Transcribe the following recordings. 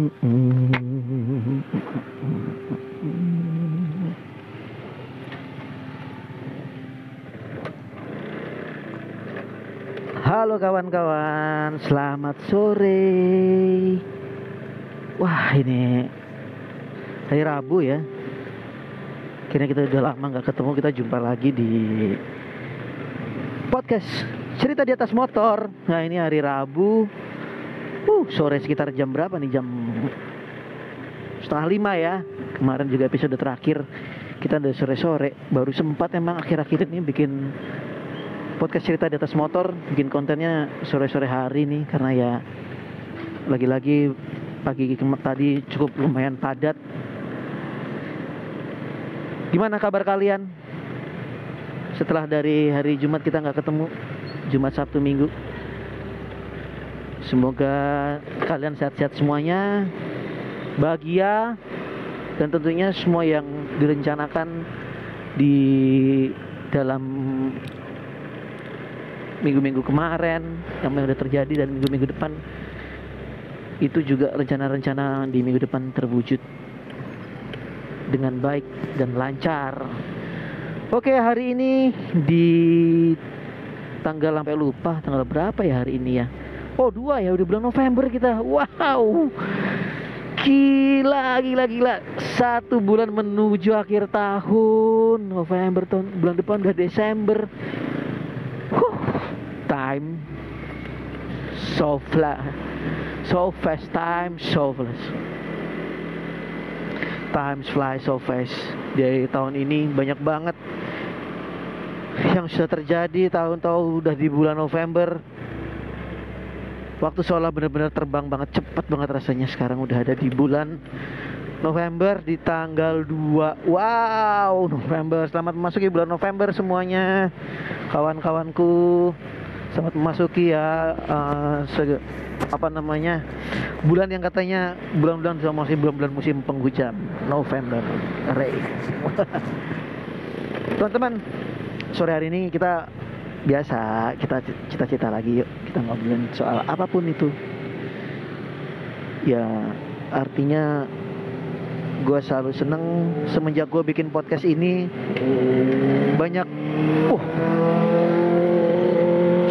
Halo kawan-kawan, selamat sore. Wah ini hari Rabu ya. Kira kita udah lama nggak ketemu, kita jumpa lagi di podcast cerita di atas motor. Nah ini hari Rabu. Uh, sore sekitar jam berapa nih? Jam setengah lima ya. Kemarin juga episode terakhir. Kita udah sore-sore. Baru sempat emang akhir-akhir ini bikin podcast cerita di atas motor. Bikin kontennya sore-sore hari nih karena ya lagi-lagi pagi tadi cukup lumayan padat. Gimana kabar kalian? Setelah dari hari Jumat kita nggak ketemu. Jumat Sabtu Minggu semoga kalian sehat-sehat semuanya bahagia dan tentunya semua yang direncanakan di dalam minggu-minggu kemarin yang udah terjadi dan minggu-minggu depan itu juga rencana-rencana di minggu depan terwujud dengan baik dan lancar. Oke, hari ini di tanggal sampai lupa tanggal berapa ya hari ini ya? Oh, dua ya, udah bulan November kita. Wow. Gila, gila, gila. Satu bulan menuju akhir tahun. November tahun bulan depan udah Desember. Huh, time so flat, so fast. Time so fast. Time fly so fast. Dari tahun ini banyak banget yang sudah terjadi tahun-tahun udah di bulan November. Waktu seolah benar-benar terbang banget cepat banget rasanya sekarang udah ada di bulan November di tanggal 2 Wow November. Selamat memasuki bulan November semuanya. Kawan-kawanku Selamat memasuki ya uh, Apa namanya Bulan yang katanya Bulan-bulan masih bulan-bulan musim penghujan. November. Rain Teman-teman Sore hari ini kita Biasa Kita cita-cita lagi yuk Kita ngobrolin soal apa pun itu Ya Artinya gue selalu seneng semenjak gue bikin podcast ini banyak uh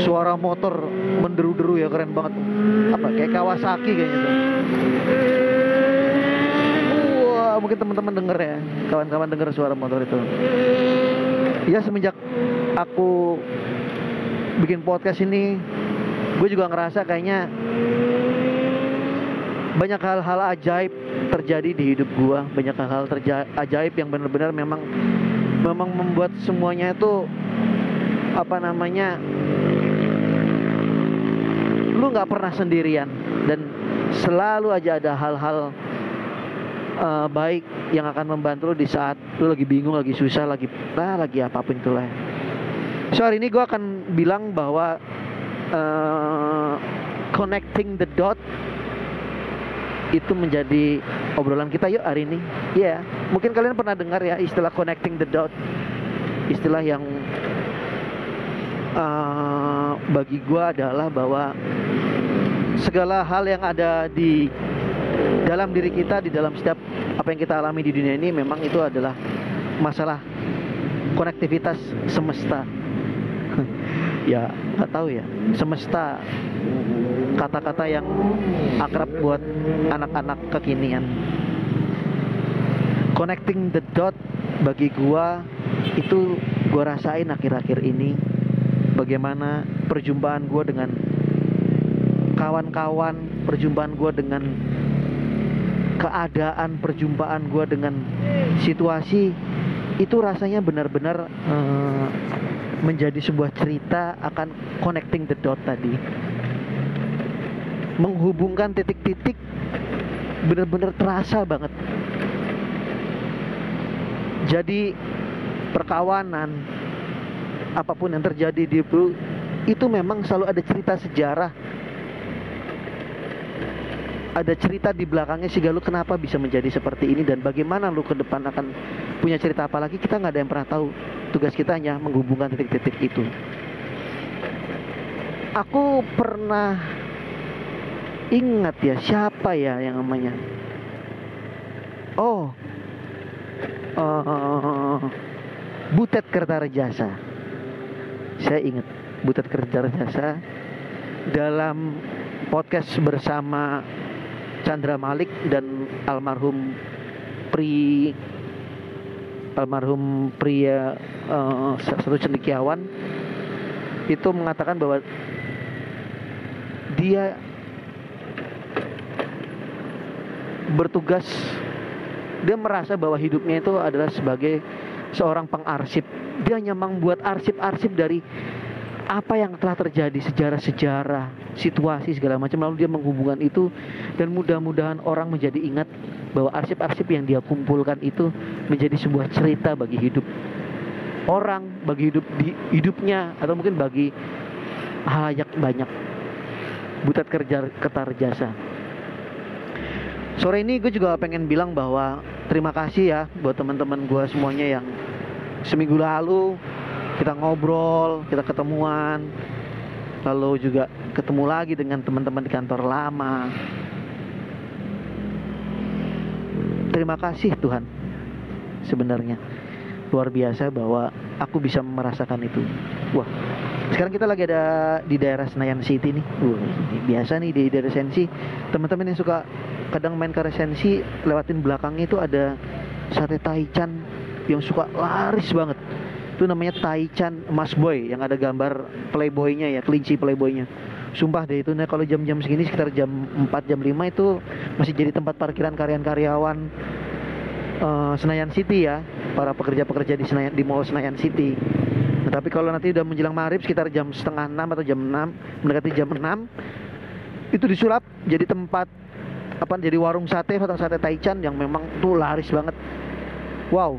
suara motor menderu-deru ya keren banget. Apa kayak Kawasaki kayaknya tuh. Wah mungkin teman-teman denger ya kawan-kawan denger suara motor itu. Ya semenjak aku bikin podcast ini gue juga ngerasa kayaknya banyak hal-hal ajaib terjadi di hidup gua. Banyak hal-hal ajaib yang benar-benar memang memang membuat semuanya itu apa namanya lu nggak pernah sendirian. Dan selalu aja ada hal-hal uh, baik yang akan membantu lu di saat lu lagi bingung lagi susah lagi nah lagi apa pun itulah. So hari ini gua akan bilang bahwa uh, connecting the dot itu menjadi obrolan kita yuk hari ini. Iya, yeah. mungkin kalian pernah dengar ya istilah connecting the dot. Istilah yang uh, bagi gua adalah bahwa segala hal yang ada di dalam diri kita, di dalam setiap apa yang kita alami di dunia ini memang itu adalah masalah konektivitas semesta. Ya, nggak tahu ya. Semesta kata-kata yang akrab buat anak-anak kekinian. Connecting the dot bagi gua itu gua rasain akhir-akhir ini bagaimana perjumpaan gua dengan kawan-kawan, perjumpaan gua dengan keadaan, perjumpaan gua dengan situasi itu rasanya benar-benar uh, menjadi sebuah cerita akan connecting the dot tadi menghubungkan titik-titik benar-benar terasa banget. Jadi perkawanan apa pun yang terjadi di itu memang selalu ada cerita sejarah. Ada cerita di belakangnya sih lu kenapa bisa menjadi seperti ini dan bagaimana lu ke depan akan punya cerita apa lagi kita nggak ada yang pernah tahu. Tugas kita hanya menghubungkan titik-titik itu. Aku pernah ingat ya siapa ya yang namanya oh uh, Butet Kertarejasa saya ingat Butet Kertarejasa dalam podcast bersama Chandra Malik dan almarhum Pri almarhum pria uh, satu cendekiawan itu mengatakan bahwa dia bertugas dia merasa bahwa hidupnya itu adalah sebagai seorang pengarsip. Dia hanya membuat arsip-arsip dari apa yang telah terjadi sejarah-sejarah situasi segala macam. Lalu dia menghubungkan itu dan mudah-mudahan orang menjadi ingat bahwa arsip-arsip yang dia kumpulkan itu menjadi sebuah cerita bagi hidup orang bagi hidup di hidupnya atau mungkin bagi halayak banyak. Butat kerja ketar jasa. Sore ini gue juga pengen bilang bahwa terima kasih ya buat teman-teman gue semuanya yang seminggu lalu kita ngobrol, kita ketemuan, lalu juga ketemu lagi dengan teman-teman di kantor lama. Terima kasih Tuhan, sebenarnya luar biasa bahwa aku bisa merasakan itu. Wah, sekarang kita lagi ada di daerah Senayan City nih. Wah, biasa nih di daerah Sensi. Teman-teman yang suka kadang main ke Sensi, lewatin belakangnya itu ada sate taichan yang suka laris banget itu namanya Taichan Mas Boy yang ada gambar playboynya ya kelinci playboynya. Sumpah deh itu nah kalau jam-jam segini sekitar jam 4 jam 5 itu masih jadi tempat parkiran karyawan-karyawan uh, Senayan City ya para pekerja-pekerja di Senayan di Mall Senayan City. Nah, tapi kalau nanti udah menjelang maghrib sekitar jam setengah 6 atau jam 6 mendekati jam 6 itu disulap jadi tempat apa jadi warung sate atau sate taichan yang memang tuh laris banget. Wow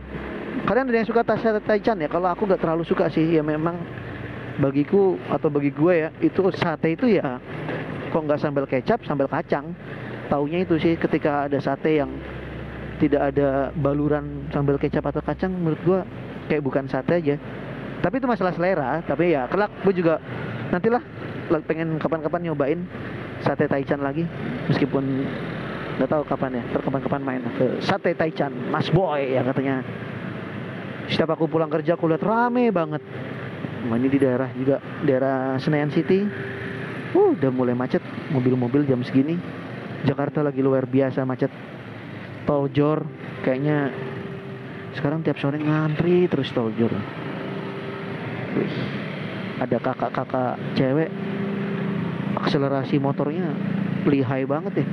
kalian ada yang suka sate taichan ya? Kalau aku nggak terlalu suka sih. Ya memang bagiku atau bagi gue ya itu sate itu ya kok nggak sambal kecap sambal kacang. Taunya itu sih ketika ada sate yang tidak ada baluran sambal kecap atau kacang menurut gue kayak bukan sate aja. Tapi itu masalah selera tapi ya kelak gue juga nantilah pengen kapan-kapan nyobain sate taichan lagi. Meskipun nggak tahu kapan ya terkapan-kapan main ke sate taichan mas boy ya katanya setiap aku pulang kerja aku lihat rame banget. Nah, ini di daerah juga daerah Senayan City. Uh, udah mulai macet mobil-mobil jam segini. Jakarta lagi luar biasa macet. Tol jor kayaknya sekarang tiap sore ngantri terus tol jor. Wih, ada kakak-kakak cewek akselerasi motornya lihai banget ya.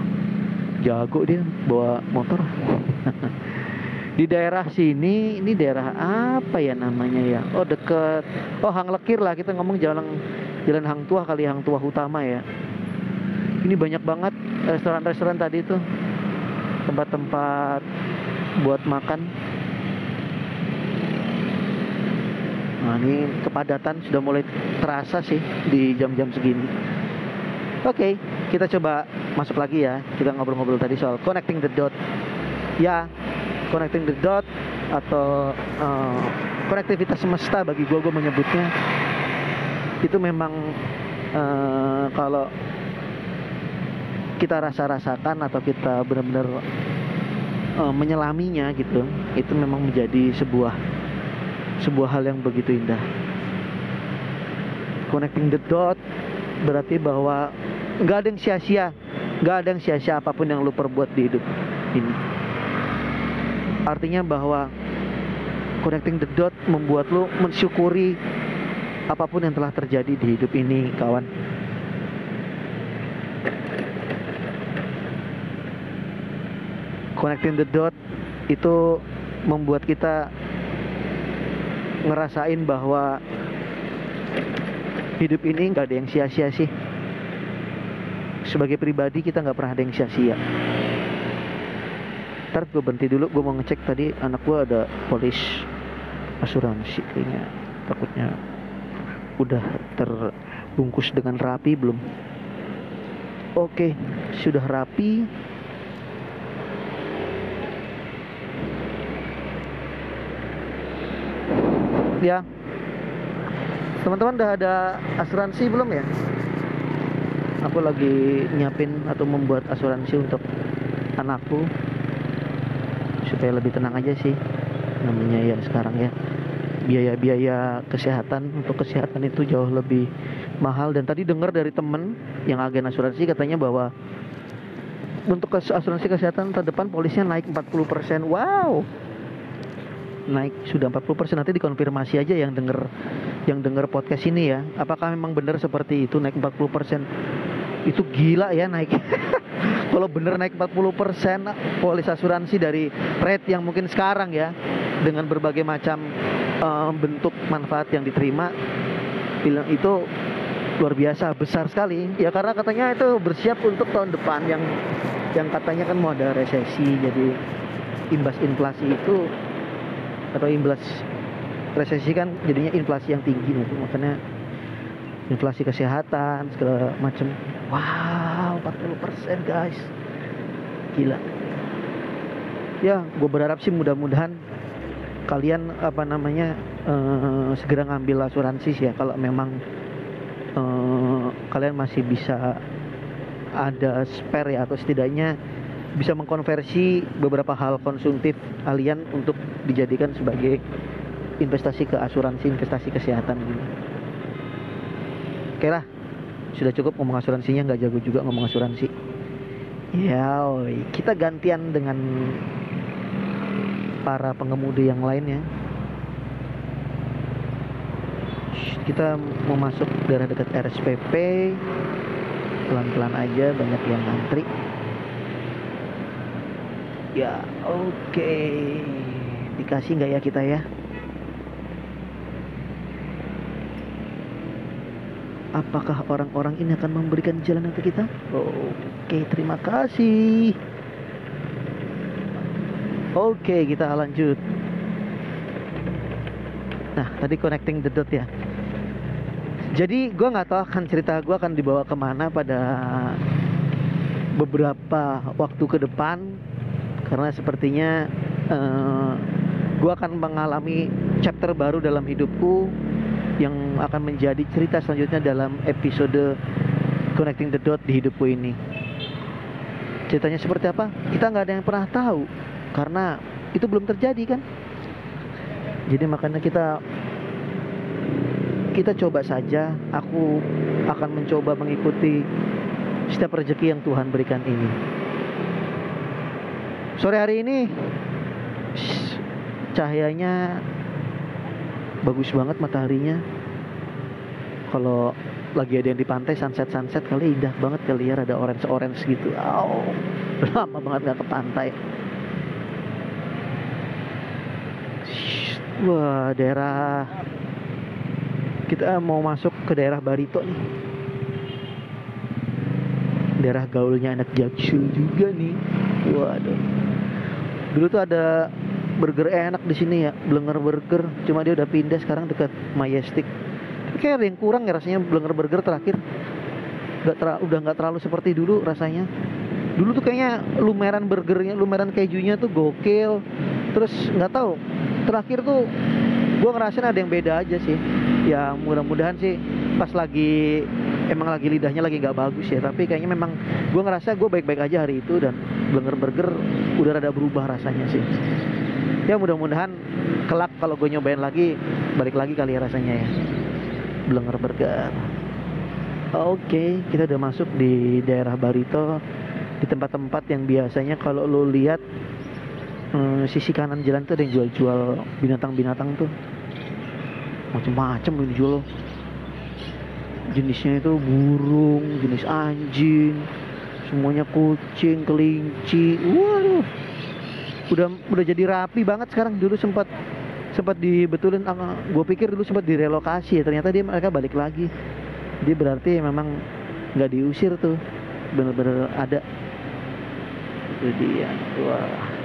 Jago dia bawa motor di daerah sini ini daerah apa ya namanya ya? Oh deket. Oh Hang Lekir lah kita ngomong jalan jalan Hang Tua kali Hang Tua utama ya. Ini banyak banget restoran-restoran tadi tuh. Tempat-tempat buat makan. Nah ini kepadatan sudah mulai terasa sih di jam-jam segini. Oke okay, kita coba masuk lagi ya. Kita ngobrol-ngobrol tadi soal connecting the dot. Ya connecting the dot atau uh, konektivitas semesta bagi gue gue menyebutnya. Itu memang uh, kalau kita rasa-rasakan atau kita benar-benar uh, menyelaminya gitu itu memang menjadi sebuah sebuah hal yang begitu indah. Connecting the dot berarti bahwa nggak ada yang sia-sia nggak ada yang sia-sia apa pun yang lu perbuat di hidup ini Artinya bahwa connecting the dot membuat lo mensyukuri apa pun yang telah terjadi di hidup ini, kawan. Connecting the dot itu membuat kita ngerasain bahwa hidup ini nggak ada yang sia-sia sih. Sebagai pribadi kita nggak pernah ada yang sia-sia ntar gue berhenti dulu gue mau ngecek tadi anak gue ada polis asuransi kayaknya. Takutnya udah terbungkus dengan rapi belum? Oke sudah rapi. Ya. Teman-teman udah ada asuransi belum ya? Aku lagi nyiapin atau membuat asuransi untuk anakku supaya lebih tenang aja sih namanya ya sekarang ya. Biaya-biaya kesehatan untuk kesehatan itu jauh lebih mahal. Dan tadi dengar dari temen yang agen asuransi katanya bahwa untuk asuransi kesehatan terdepan polisnya naik 40% wow! Naik sudah 40% nanti dikonfirmasi aja yang denger yang denger podcast ini ya. Apakah memang benar seperti itu naik 40% itu gila ya naik. Kalau bener naik 40% polis asuransi dari rate yang mungkin sekarang ya dengan berbagai macam uh, bentuk manfaat yang diterima bilang itu luar biasa besar sekali. Ya karena katanya itu bersiap untuk tahun depan yang yang katanya kan mau ada resesi jadi imbas inflasi itu atau imbas resesi kan jadinya inflasi yang tinggi nih makanya inflasi kesehatan segala macam wow 40% guys. Gila. Ya gue berharap sih mudah-mudahan kalian apa namanya uh, segera ngambil asuransi sih ya kalau memang uh, kalian masih bisa ada spare ya atau setidaknya bisa mengkonversi beberapa hal konsumtif kalian untuk dijadikan sebagai investasi ke asuransi investasi kesehatan gitu. Oke lah, sudah cukup ngomong asuransinya nggak jago juga ngomong asuransi. Ya, oi. kita gantian dengan para pengemudi yang lainnya. Kita mau masuk daerah dekat RSPP, pelan-pelan aja, banyak yang ngantri. Ya, oke. Okay. Dikasih nggak ya kita ya? Apakah orang-orang ini akan memberikan jalan ke kita? Oke, terima kasih. Oke, kita lanjut. Nah, tadi connecting the dot ya. Jadi gue nggak tahu akan cerita gue akan dibawa ke mana pada beberapa waktu ke depan karena sepertinya uh, eh, gue akan mengalami chapter baru dalam hidupku akan menjadi cerita selanjutnya dalam episode Connecting the Dot di hidupku ini. Ceritanya seperti apa? Kita nggak ada yang pernah tahu karena itu belum terjadi kan jadi makanya kita kita coba saja aku akan mencoba mengikuti setiap rezeki yang Tuhan berikan ini sore hari ini cahayanya bagus banget mataharinya kalau lagi ada yang di pantai sunset sunset kali indah banget kali ya ada orange orange gitu oh lama banget gak ke pantai Wah, daerah kita mau masuk ke daerah Barito nih. Daerah gaulnya anak Jaksul juga nih. Waduh. Dulu tuh ada burger enak di sini ya, Blenger Burger. Cuma dia udah pindah sekarang dekat Majestic. Kayak ada yang kurang ya rasanya Blenger Burger terakhir. Gak ter udah nggak terlalu seperti dulu rasanya. Dulu tuh kayaknya lumeran burgernya, lumeran kejunya tuh gokil. Terus nggak tahu terakhir tuh gue ngerasain ada yang beda aja sih ya mudah-mudahan sih pas lagi emang lagi lidahnya lagi nggak bagus ya tapi kayaknya memang gue ngerasa gue baik-baik aja hari itu dan burger burger udah rada berubah rasanya sih ya mudah-mudahan kelak kalau gue nyobain lagi balik lagi kali ya rasanya ya Blenger Burger oke kita udah masuk di daerah Barito di tempat-tempat yang biasanya kalau lo lihat hmm, sisi kanan jalan tuh ada yang jual-jual binatang-binatang tuh. Macem-macem yang dijual. Jenisnya itu burung jenis anjing semuanya kucing kelinci. Waduh udah udah jadi rapi banget sekarang. Dulu sempat sempat dibetulin ah, gue pikir dulu sempat direlokasi ya ternyata dia mereka balik lagi dia berarti memang nggak diusir tuh bener-bener ada itu dia wah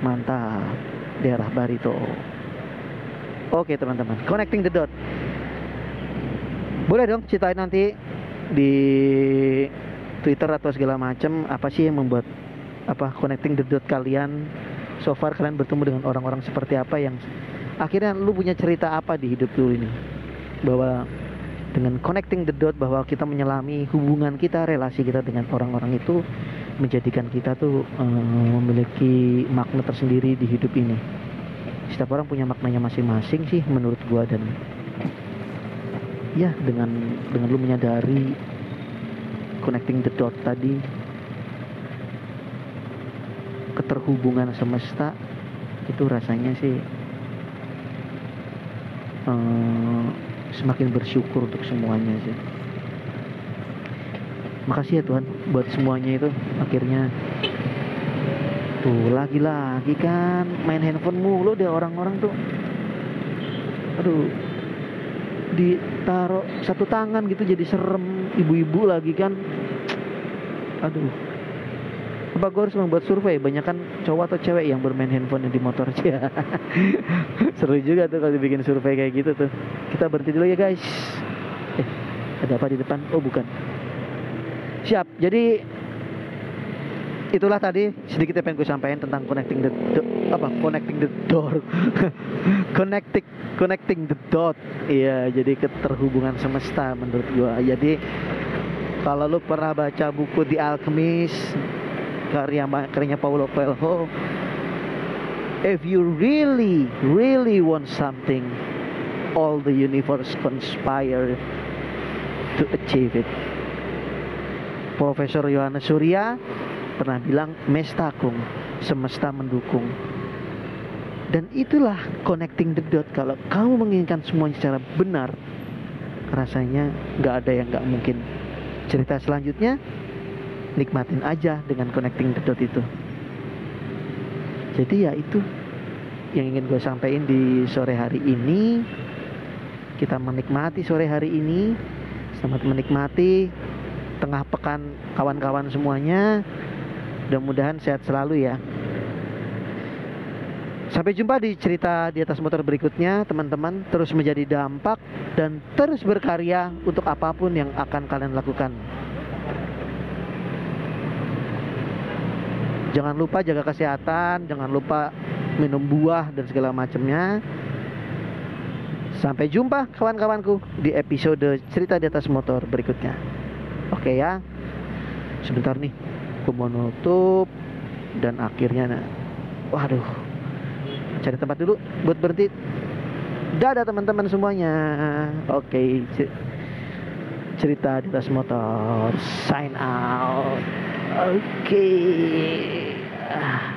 Mantap. Daerah Barito. Oke teman-teman, connecting the dot. Boleh dong ceritain nanti di Twitter atau segala macam apa sih yang membuat apa connecting the dot kalian so far kalian bertemu dengan orang-orang seperti apa yang akhirnya lu punya cerita apa di hidup lu ini? Bahwa dengan connecting the dot bahwa kita menyelami hubungan kita relasi kita dengan orang-orang itu menjadikan kita tuh um, memiliki makna tersendiri di hidup ini. Setiap orang punya maknanya masing-masing sih menurut gua dan ya dengan dengan lu menyadari connecting the dot tadi keterhubungan semesta itu rasanya sih uh, semakin bersyukur untuk semuanya sih. Makasih ya Tuhan buat semuanya itu akhirnya. Tuh lagi-lagi kan main handphone mulu deh orang-orang tuh. Aduh ditaruh satu tangan gitu jadi serem ibu-ibu lagi kan. Aduh apa gue harus membuat survei. Banyak kan cowok atau cewek yang bermain handphone di motor aja. Seru juga tuh kalau dibikin survei kayak gitu tuh. Kita berhenti dulu ya guys. Eh ada apa di depan? Oh bukan. Siap. Jadi itulah tadi. Sedikit yang pengen gue sampaikan tentang connecting the, the apa? Connecting the door. Connecting connecting the dot. Iya jadi keterhubungan semesta menurut gue jadi kalau lu pernah baca buku The Alchemist karya karyanya Paulo Coelho. If you really really want something all the universe conspire to achieve it. Profesor Yohanes Surya pernah bilang mestakung semesta mendukung. Dan itulah connecting the dot. Kalau kamu menginginkan semuanya secara benar rasanya nggak ada yang nggak mungkin. Cerita selanjutnya nikmatin aja dengan connecting the dot itu jadi ya itu yang ingin gue sampaikan di sore hari ini kita menikmati sore hari ini selamat menikmati tengah pekan kawan-kawan semuanya Mudah-mudahan sehat selalu ya. Sampai jumpa di cerita di atas motor berikutnya, teman-teman. Terus menjadi dampak dan terus berkarya untuk apa pun yang akan kalian lakukan. Jangan lupa jaga kesehatan, jangan lupa minum buah dan segala macamnya. Sampai jumpa kawan-kawanku di episode cerita di atas motor berikutnya. Oke ya. Sebentar nih aku mau nutup dan akhirnya nah, waduh cari tempat dulu buat berhenti dadah teman-teman semuanya oke cerita di atas motor sign out oke okay. Ah.